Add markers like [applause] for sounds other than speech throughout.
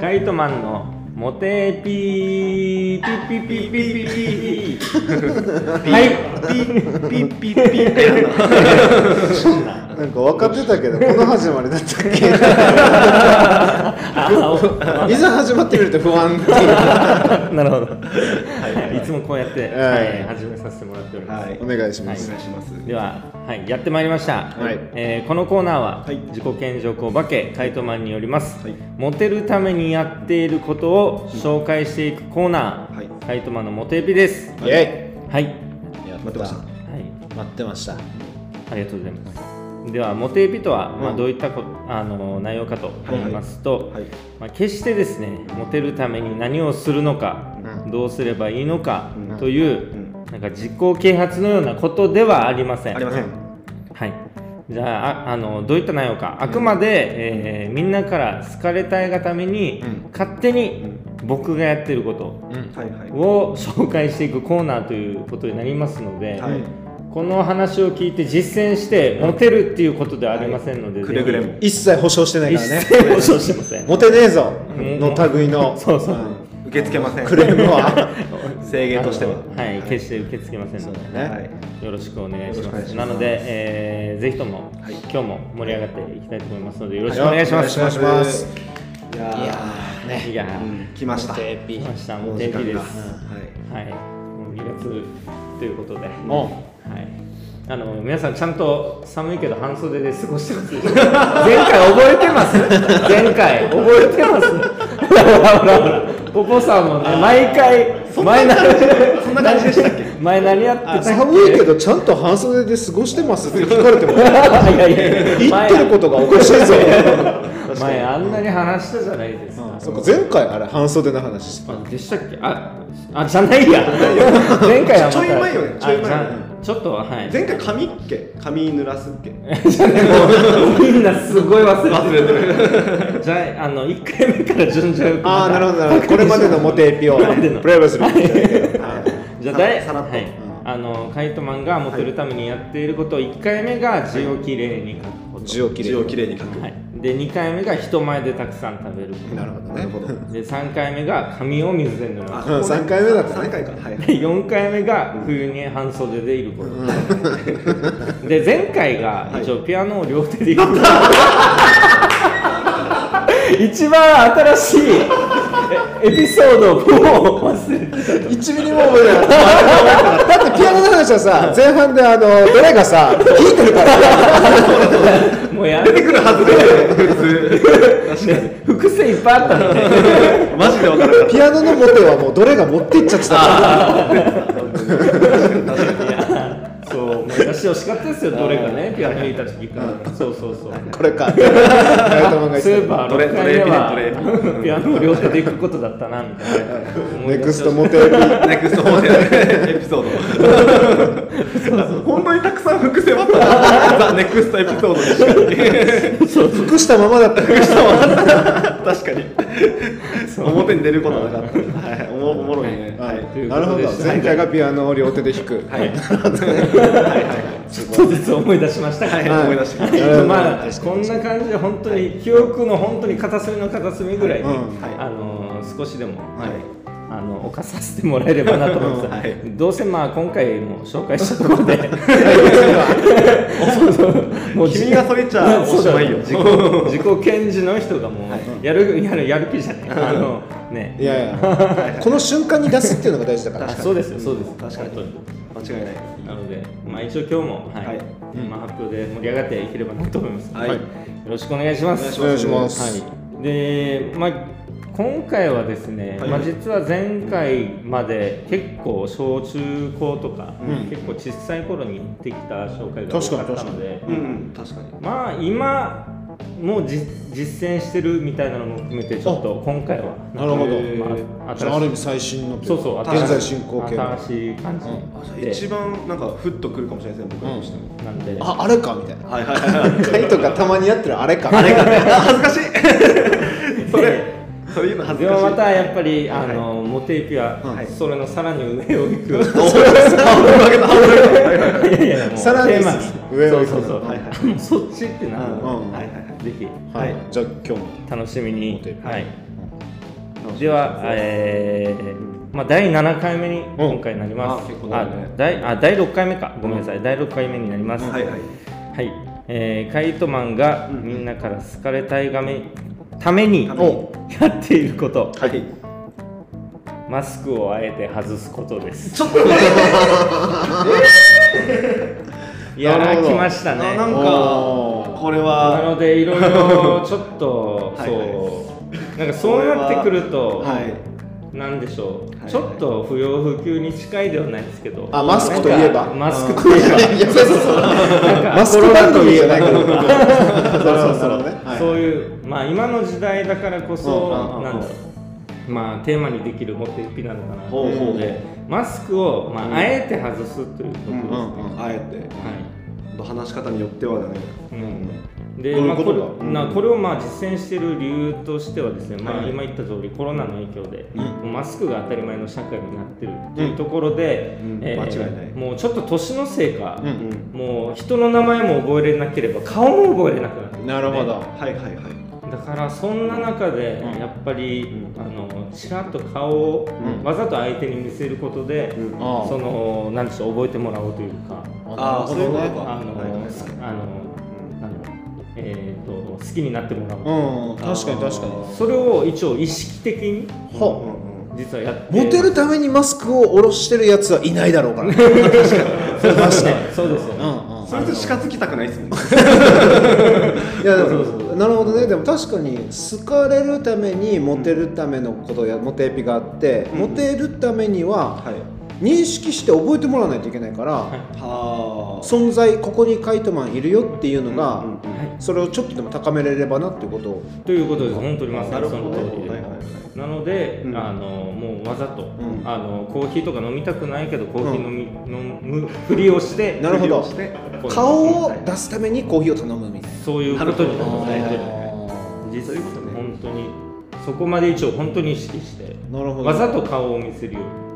ガイトマンのモテピーピッピッピッピッピッピッはいピッピッピッピッってやるのなんか分かってたけどこの始まりだったっけ？[laughs] いざ始まってみると不安っていう。[laughs] なるほど、はい、いつもこうやって、はい、始めさせてもらっております、はい。お願いします、お願い。しますでは、はい、やってまいりました、はい。えーこのコーナーは、はい。自己顕示欲お化けカイトマンによります、はい。モテるためにやっていることを紹介していくコーナー、はい。カイトマンのモテエピです。イエはい、待ってました。はい、待ってました。ありがとうございますではモテエピとは、まあ、うんどういったこあの内容かと言いますと、はいまあ、決してですねモテるために何をするのか、うん。どうすればいいのか、うん。という、ん。なんか自己啓発のようなことではありません。ありません。はい、じゃあああのどういった内容か。あくまで、えーみんなから好かれたいがために、うん。勝手に僕がやってることを紹介していくコーナーということになりますので、はいこの話を聞いて実践してモテるっていうことではありませんので、くれぐれも。一切保証してない一からね。切保証してません。モテねえぞ。うんの類の。そうそう、ん受け付けません。クレームは。[laughs] 制限としては。はい。決して受け付けませんので、ね。はい。よろしくお願いします。なので、えーぜひとも、はい。今日も盛り上がっていきたいと思いますので、よろしくお願いします。お願いします。いやー。いやーね。いやうん。来ました。来ました、もうお時間が。天気です。はい。はい、もう2月ということで、はい、おあの皆さんちゃんと寒いけど半袖で過ごしてます？でしょ前回覚えてます？前回覚えてます？ほらほらほらほらポポさんもね毎回前何そんな感じでしたっけ？[laughs] 前何やってた。っけ寒いけどちゃんと半袖で過ごしてます？って聞かれても。[laughs] いやいや言ってることがおかしいぞ。前 [laughs] 前あんなに話したじゃないですか、そっか前回あれ半袖の話してた。あでしたっけ？ああじゃないや。前回はまたちょい前よねちょい前ちょっとはい。前回髪っけ？髪濡らすっけ？みんなすごい忘れてる。じゃああの1回目から順序よくああなるほどなるほど。これまでのモテエピをプレイバイするじゃあだいさらっと。はい。あのカイトマンがモテるためにやっていること1回目が字をきれいに書くこと、字をきれい字をきれいに書く。はい、で2回目が人前でたくさん食べる。ことなるほどね。なるほど。で3回目が髪を水で濡らす。うん三回目だったね。3回か。はいで4回目が冬に半袖でいること、[laughs] で前回が一応ピアノを両手で弾く、一番新しいえエピソードをもう忘れて1ミリも覚えてない。だってピアノの話はさ前半であのどれがさ弾いてるから。た [laughs] もうやめて。くるはずでね伏線いっぱいあったのね。マジで分からなかっピアノのモテはもうどれが持っていっちゃってたかしてほしかったですよどれがねピアノ弾いた時から。そうそうそう。これか。ガイトマンが言ってたそういえばどれ6回目はピアノを両手で弾くことだったなみたいな。ネクストモテエピ。たネクストモテエピソード。本当にたくさん伏線あった。なザ・ネクストエピソードでしか服したままだった。確かに。表に出ることなかった。はい。おもろいね。なるほど。前回がピアノを両手で弾く。はいちょっとずつ思い出しましたが、はい思い出してなるほどまあこんな感じで本当に記憶の本当に片隅の片隅ぐらいに、うん。あの少しでも、はい。あの犯させてもらえればなと思います、はい。どうせまあ今回も紹介したところで [laughs] もう君がそれ言っちゃおしまいよ。自己 [laughs] 自己顕示の人がもうやるやるやる気じゃない。あのね。いやいや。[laughs] この瞬間に出すっていうのが大事だから。あそうですよそうです。確かに間違いない。なので、まあ、一応今日も、はい。はい。まあ、発表で盛り上がっていければなと思います。はい。よろしくお願いします。お願いします。はい、で、まあ、今回はですね、はい。まあ、実は前回まで結構小中高とか、うん。結構小さい頃に行ってきた紹介が多かったので、うんうん。確かに。まあ今もうじ実践してるみたいなのも含めてちょっと今回は。なるほど。まあ、じゃあある意味最新のそうそう現在進行形の。新しい感じ。で、一番なんかフッとくるかもしれないですね僕らとしても。なんで。ああれかみたいな。はいはいはい [laughs] カイとかたまにやってるあれかあれか恥ずかしい。[laughs] それそれ言うの恥ずかしい。またやっぱりあの、モテイピは、はい。それのさらに上を行く、さらに上を行くそうそうそう、はいはい。そっちってなるはいはいはい。ぜひ。はい。じゃあ今日も。楽しみに。はい。では、えーまあ、第7回目に今回なります、あ結構だね。あ第あ第6回目か。ごめんなさい、第6回目になります、はいはい。はい、えーカイトマンがみんなから好かれたいがめためにやっていること、はい。マスクをあえて外すことです。ちょっと。いや来ましたね。ななんかこれなはのでいろいろちょっと [laughs] はいそう。なんかそうなってくると、はい。なんでしょう、はい。ちょっと不要不急に近いではないですけど、あマスクといえば。マスクといえば、い [laughs] やそうそうそう。なんかマスクといえば。そうそうそう。そういうまあ今の時代だからこそ、なんだろう。まあテーマにできるモテピなのかなと思うのでマスクを、まあ、あえて外すということですね、あえて。はい。話し方によってはね。うん、でまあ、これなこれをまあ実践している理由としてはですね、まあ、はい。今言った通りコロナの影響で、マスクが当たり前の社会になってるっていうところで、うん。えー間違いない。もうちょっと年のせいか、うんもう人の名前も覚えれなければ顔も覚えれなくなってる。なるほど。はいはいはいだからそんな中でうん。やっぱり、あのちらっと顔をうん。わざと相手に見せることで、うん。あーそのなんでしょう覚えてもらおうというか。あーそういうことか。あの、あの、えっ、と、好きになってもらう。うん確かに確かに。それを一応意識的に、は実はやって。モテるためにマスクを下ろしてるやつはいないだろうから。[laughs] ねそうですね。そうですようんそれと近づきたくないですもんね。[laughs] いやでもなるほどね。でも確かに好かれるためにモテるためのことをやモテエピがあって、うん。モテるためにははい認識して覚えてもらわないといけないから、は存在ここにカイトマンいるよっていうのが、うんうん。それをちょっとでも高めれればなっていうことを。ということです。本当にまさになるほど。その通りで。はいはいはい。なので、うん。あのもうわざと、ん。あのコーヒーとか飲みたくないけどコーヒー飲み、飲むふりをしてなるほど。ふりをして顔を出すためにコーヒーを頼むみたいな。そういうことになる。なるほど。は実際そういうことね本当にそこまで一応本当に意識してなるほど。わざと顔を見せるように。うん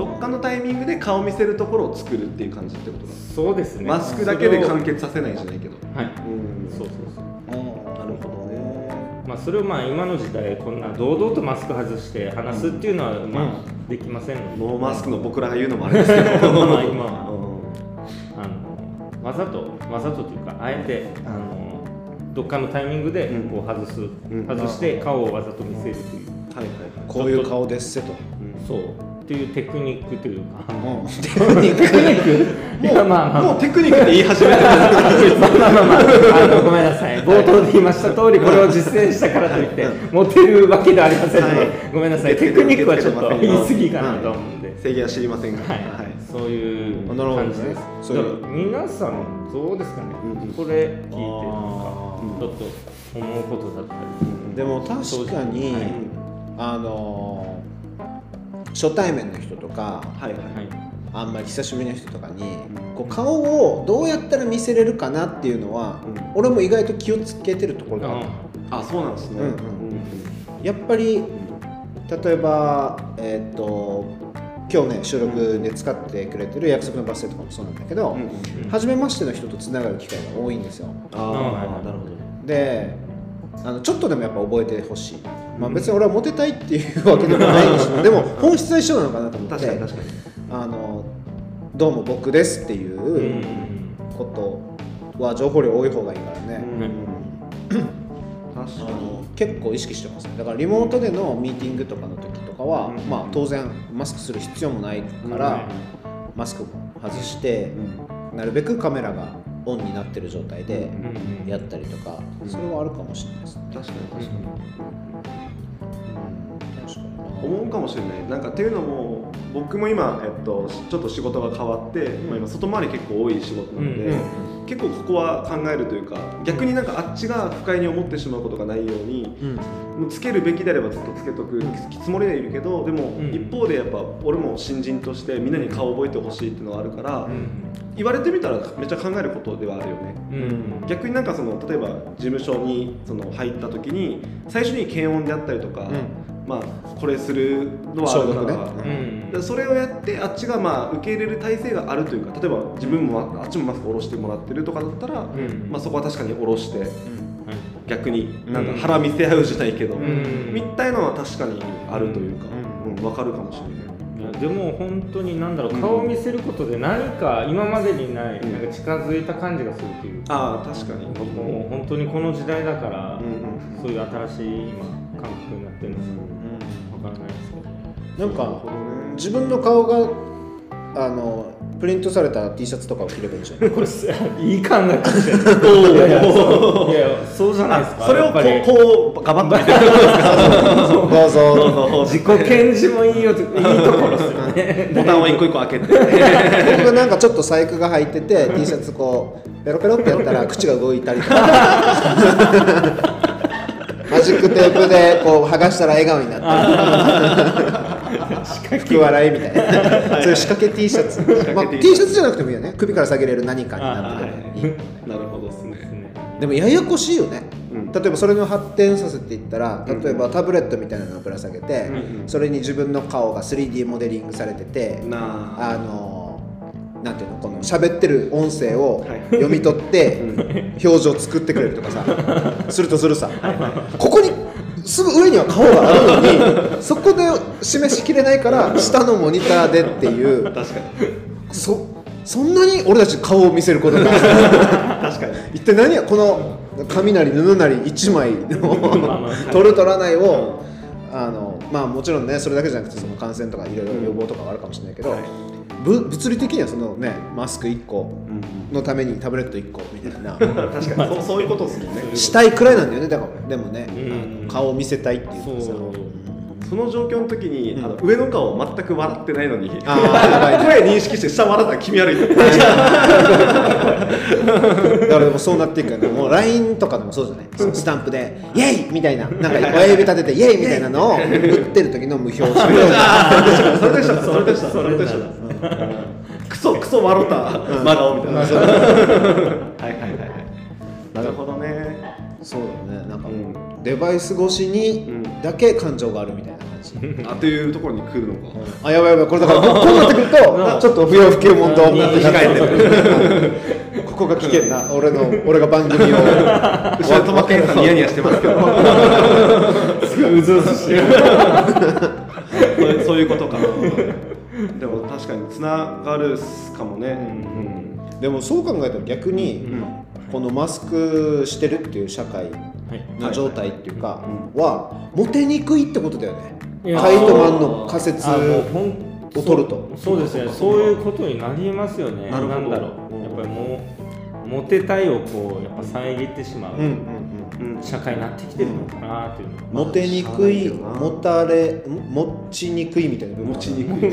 どっかのタイミングで顔見せるところを作るっていう感じってことだそうですね。マスクだけで完結させないじゃないけど。はい。うん。そうそうそう。なるほどね。まあそれをまあ今の時代こんな堂々とマスク外して話すっていうのはまあできませんので、ノーマスクの僕らが言うのもあれですけど。まあ今は。うあのわざとわざとというかあえてあのどっかのタイミングでうん。こう外す、ん。外して顔をわざと見せるという、んはいはい。こういう顔ですせと。そうっていうテクニックというか、うん。テクニックいやまあまあ。もうテクニックって言い始めてるまあまあまあまあ、あのごめんなさい、冒頭で言いました通り、これを実践したからといって、モテるわけではありませんので、はい。ごめんなさい、テクニックはちょっと言い過ぎかなと思うんで、制限は知りませんが。はい、そういう感じです。そういう。皆さん、どうですかね、うんうん。これ聞いて、なんかあちょっと思うことだったり、でも確かに、はい。あのー初対面の人とかはいはいはい、あんまり久しぶりの人とかに、こう顔をどうやったら見せれるかなっていうのは、うん。俺も意外と気をつけてるところがある。あそうなんですね。うんうんやっぱり例えばえーっと今日ね収録で使ってくれてる約束のバス停とかもそうなんだけど、うんうんうん。初めましての人とつながる機会が多いんですよ。あはいはいあなるほど。であのちょっとでもやっぱ覚えてほしい、まあ、別に俺はモテたいっていうわけでもないん [laughs] でも本質は一緒なのかなと思って。確かに確かに。あのどうも僕ですっていううんことは情報量多い方がいいからね、確かあの結構意識してますね。だからリモートでのミーティングとかの時とかは、うん。まあ当然マスクする必要もないから、マスク外して、なるべくカメラがオンになってる状態でうん。やったりとか、うんそれはあるかもしれないですね、確かに確かに。うん。確かにな。思うかもしれない。なんかっていうのも僕も今、えっと、ちょっと仕事が変わって、まあ、今外回り結構多い仕事なので、うん。結構ここは考えるというか逆になんかあっちが不快に思ってしまうことがないようにうん。もうつけるべきであればずっとつけとくつもりでいるけどでもうん。一方でやっぱ俺も新人としてみんなに顔覚えてほしいっていうのがあるから、うん。言われてみたらめっちゃ考えることではあるよね。うん。逆になんかその例えば事務所にその入った時に最初に検温であったりとか、まあこれするのはあるから、ね。うん。でそれをやってあっちがまあ受け入れる体制があるというか例えば自分もああっちもマスク下ろしてもらってるとかだったら、ん。まあ、そこは確かに下ろして、はい逆になんか腹見せ合うじゃないけど、ん。みたいのは確かにあるというか、うん。うんわかるかもしれない。でも本当に何だろう顔を見せることで何か今までにないうん。なんか近づいた感じがするという。か、ああ確かに。もう本当にこの時代だから、うんうん。そういう新しい今感覚になってるんですけどなんか自分の顔があのプリントされた T シャツとかを着ればいいんじゃない？[laughs] これすいい考えかもしれないいやいやそう。いやいやそうじゃないですか。それをこやっぱり。うこうガバッと。見てるどう。[laughs] ぞ自己顕示もいいよといいところですよね。[laughs] ボタンを一個一個開けて。僕がなんかちょっと細工が入ってて T シャツこうペロペロってやったら口が動いたりとか。マジックテープでこう剥がしたら笑顔になったり福笑いみたいな。そういう仕掛け T シャツ、まあ、T シャツじゃなくてもいいよね。首から下げれる何かになってればい。いなるほど。ですね。でもややこしいよね、うん。例えばそれの発展させていったら例えばタブレットみたいなのをぶら下げて、うんそれに自分の顔が 3D モデリングされてて、なあ。あのなんていうのこの喋ってる音声をはい。読み取って表情作ってくれるとかさ。するとするさすぐ上には顔があるのにそこで示しきれないから下のモニターでっていう。確かに。そそんなに俺たち顔を見せることが。確かに。一体何やこの紙なり布なり1枚の取る取らないをあのまあもちろんねそれだけじゃなくてその感染とかいろいろ予防とかはあるかもしれないけど、はい。ぶ物理的にはそのねマスク1個。うん。のためにタブレット1個みたいな。[laughs] 確かに。そうそういうことですもんね。したいくらいなんだよね。だからでもね、うん。顔を見せたいっていうかさ。その状況の時に、あの上の顔全く笑ってないのにあー [laughs] やばいね。声認識して下笑ったら気味悪いだからでもそうなっていくよね。もう LINE とかでもそうじゃない？そのスタンプで「イエイ!」みたいな。なんか親指立てて「イエイ!」みたいなのを [laughs] 打ってる時の無表情。それでしたそれでしたそれでしたクソクソ笑った。真顔みたいな。はいはいはいはい。なるほどね。そうだね。なんか、うん。デバイス越しにうん。だけ感情があるみたいな感じ、あというところに来るのか。あやばいやばい。これだからここうなってくるとちょっと不要不急問答に控えてる。ここが危険な俺の俺が番組を [laughs] 後ろでトマケンさんニヤニヤしてますけど。[laughs] すごいうずうずしてる。そういうそういうことかでも確かにつながるっすかもね。でもそう考えたら逆に、このマスクしてるっていう社会の状態っていうかはモテにくいってことだよね。いやカイトマンの仮説を取ると。そうですね。そういうことになりますよね。なるほど。んだろう。やっぱりもうモテたいをこうやっぱ遮ってしまう、うんうんうんうん社会になってきてるのかなっていうのは、モテにくい持たれ持ちにくいみたいな部分持ちにく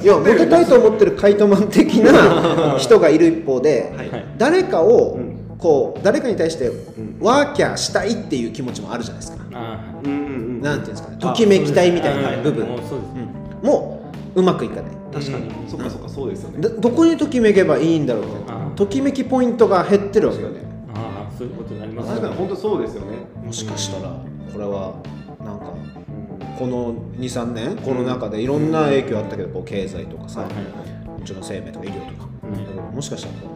いいやモテたいと思ってるカイトマン的な人がいる一方で、はい。はい誰かをうん。こう誰かに対してんワーキャーしたいっていう気持ちもあるじゃないですか、あうんうんうん。なんていうんですかね。ときめきたいみたいな部分。もうそうですうん。もううまくいかない確かに。そっかそっかそうですよね。どどこにときめけばいいんだろうみたいなときめきポイントが減ってるわけよね確かに本当そうですよね。もしかしたらこれはなんかこの23年コロナ禍でいろんな影響あったけどこう経済とかさ、もちろん生命とか医療とか、もしかしたらこ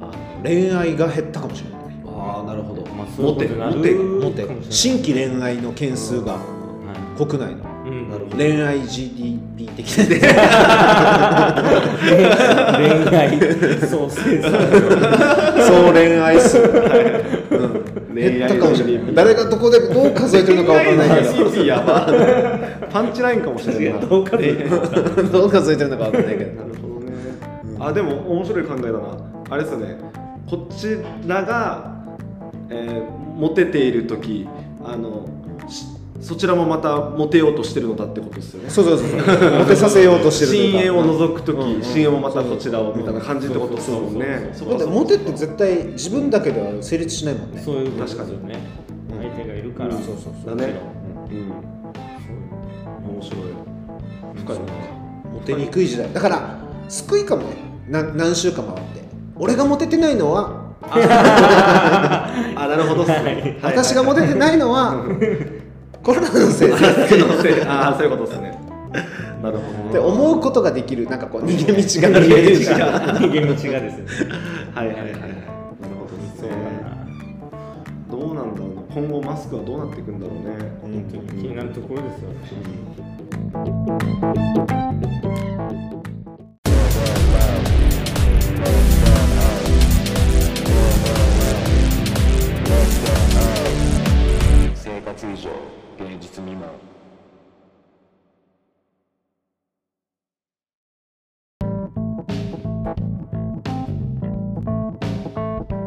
うあの恋愛が減ったかもしれない。ああなるほど。まあモテモテかもしれない。新規恋愛の件数がは国内のいうんなるほど恋愛。GDP 的なね恋愛。そう生産総恋愛。数、うん、減ったかもしれない誰がどこでどう数えてるのかわかんないけど。GDP やばパンチラインかもしれない。などう数えてるのかわかんないけど。なるほどね、あでも面白い考えだな。あれですよね。こちらが、えーモテている時あのしそちらもまたモテようとしてるのだってことですよね。そうそうそうそう。モテさせようとしてる深淵を除く時、うん。深淵もまたこちらをみたいな感じってことですもんね。そだってモテって絶対自分だけでは成立しないもんね。そういうことですよね。相手がいるからそうそうそう。だねうん。うん。面白い。深いなモテにくい時代。だから救いかもね。な何週間回って。俺がモテてないのはあなるほどっすね、はい。私がモテてないのは [laughs] コロナのせいで。ああそういうことですね。なるほど。って思うことができる。なんかこう逃げ道が逃げ道が。逃げ道がですね。はいはいはいはい。なるほどですそうねだななんだろうな。今後マスクはどうなっていくんだろうね。本当に。気になるところですよ生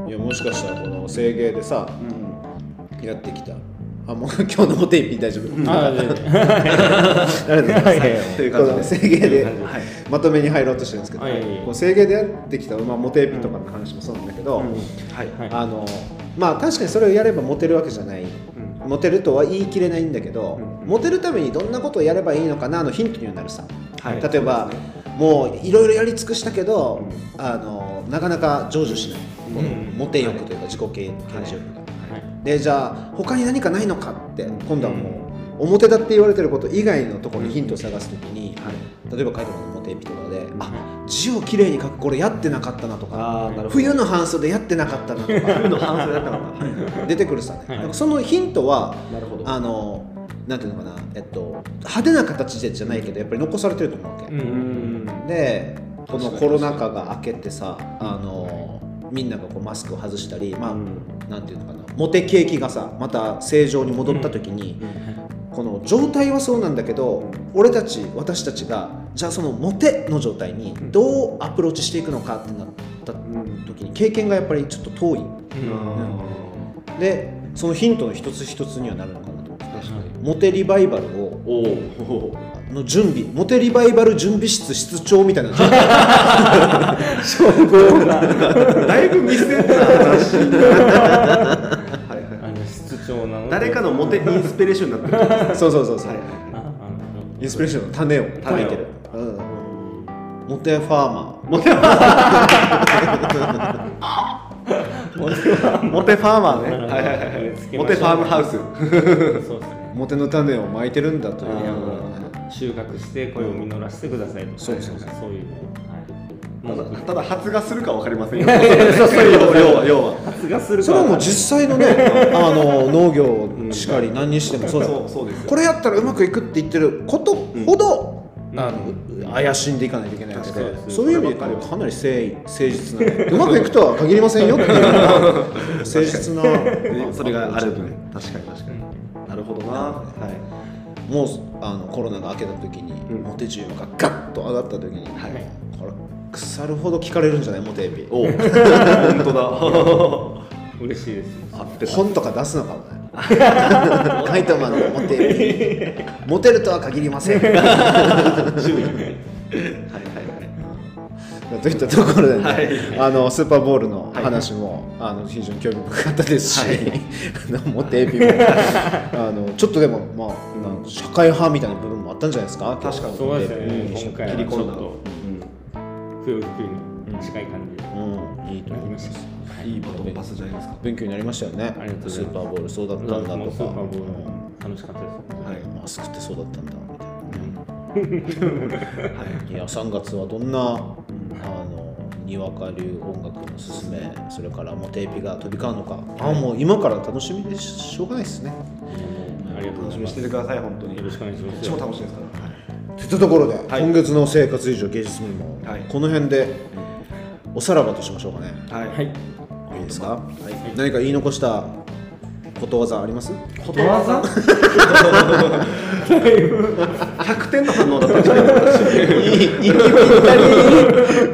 いやもしかしたらこの制芸でさ、やってきた。あもう [laughs] 今日のモテイピン大丈夫？[laughs] ありがとうございます。という感じで制芸ではい。まとめに入ろうとしてるんですけど、はい。こう制芸でやってきた、まあ、モテエピとかの話もそうなんだけど、あのまあ確かにそれをやればモテるわけじゃない、んモテるとは言い切れないんだけど、うんモテるためにどんなことをやればいいのかなのヒントにはなるさ、はい。例えば、もういろいろやり尽くしたけど、あのなかなか成就しない、このうん。モテ欲というか自己顕示欲が、はい。でじゃあ他に何かないのかって今度はもう表だって言われてること以外のところにヒントを探すときに、例えば書いてもらうモテエピとかで、あ字をきれいに書くこれやってなかったなとか冬の半袖やってなかったなとか [laughs] 冬の半袖だったのか [laughs] はい。出てくるさね、はい。なんかそのヒントはあのなんていうのかな、えっと、派手な形でじゃないけどやっぱり残されてると思うわけ、うんうんでこのコロナ禍が明けてさあのみんながこうマスクを外したり、まあなんていうのかなモテ景気がさまた正常に戻った時に、この状態はそうなんだけど俺たち私たちがじゃあそのモテの状態にどうアプローチしていくのかってなった時に経験がやっぱりちょっと遠い。でそのヒントの一つ一つにはなるのかなと思って。モテリバイバルをおお。の準備モテリバイバル準備室室長みたいな。だ。いぶ見せた話はいはい。あの室長なの誰かのモテインスピレーションになってる。そうそうそうそう、はいインスピレーションの種をまいてる、うん、モテファーマモテファーモテファーマーね。はいはいはい。モテファームハウス。そうですね。ーモテの種をまいてるんだという。収穫して声を実らせてくださいとそうそうそう。そういうただただ発芽するかわかりませんよ。そうそう要は要は発芽するかそれはもう実際のね [laughs] あの農業しかり何にしてもそうそうそうですよ。これやったらうまくいくって言ってることほど、あの怪しんでいかないといけないわけでそういう意味でかなり誠意誠実な。うまくいくとは限りませんよっていう [laughs] 誠実なそれがある分確かに確かに。なるほどな。はい。もうあのコロナが明けた時に、うん。モテ需要がガッと上がった時に、はい。これ腐るほど聞かれるんじゃない？モテエビ。お [laughs] 本当だ。嬉しいです。本とか出すのかもね [laughs] カイトマンのモテエビモテるとは限りません。はいはいはい。といったところでね、はい。あのスーパーボールの話も、あの非常に興味深かったですし、[laughs] あのモテエビもあのちょっとでも、まあ、社会派みたいな部分もあったんじゃないですか？確かにそうですね。うん。今回はちょっと不要不急に近い感じで。うん、いいと思いますいいバトンパスじゃないですか。勉強になりましたよね。ありがとうございます。スーパーボールそうだったんだとか、もうスーパーボール。楽しかったです。はいマスクってそうだったんだ。みたいなね、い、や3月はどんな、あのにわか流音楽のすすめそれからモテエピが飛び交うのか、あもう今から楽しみでしょうがないですね。ありがとうご楽しみにざいます。しててください本当に。よろしくお願いします。こっちも楽しいですから。とい。ったところで、はい。今月の生活以上芸術にも、はい。この辺でおさらばとしましょうかね。はい。はいいいですか、何か言い残したことわざあります？ことわざ？[laughs] 100点の反応だったんじゃないですか。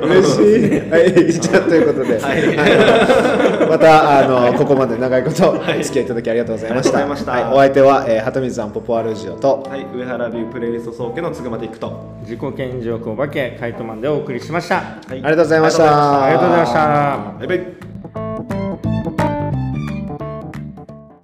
嬉しい。はい、じゃあ、ということで。はいまた、あの、ここまで長いこと、お付き合いいただきありがとうございました。ありがとうございましたはい、お相手は、えー、鳩水さんポポアルジオと。はい上原ビュープレイリスト総家のつぐまでいくと自己顕示欲お化けカイトマンでお送りしましたはいありがとうございました。ありがとうございましたバイバイ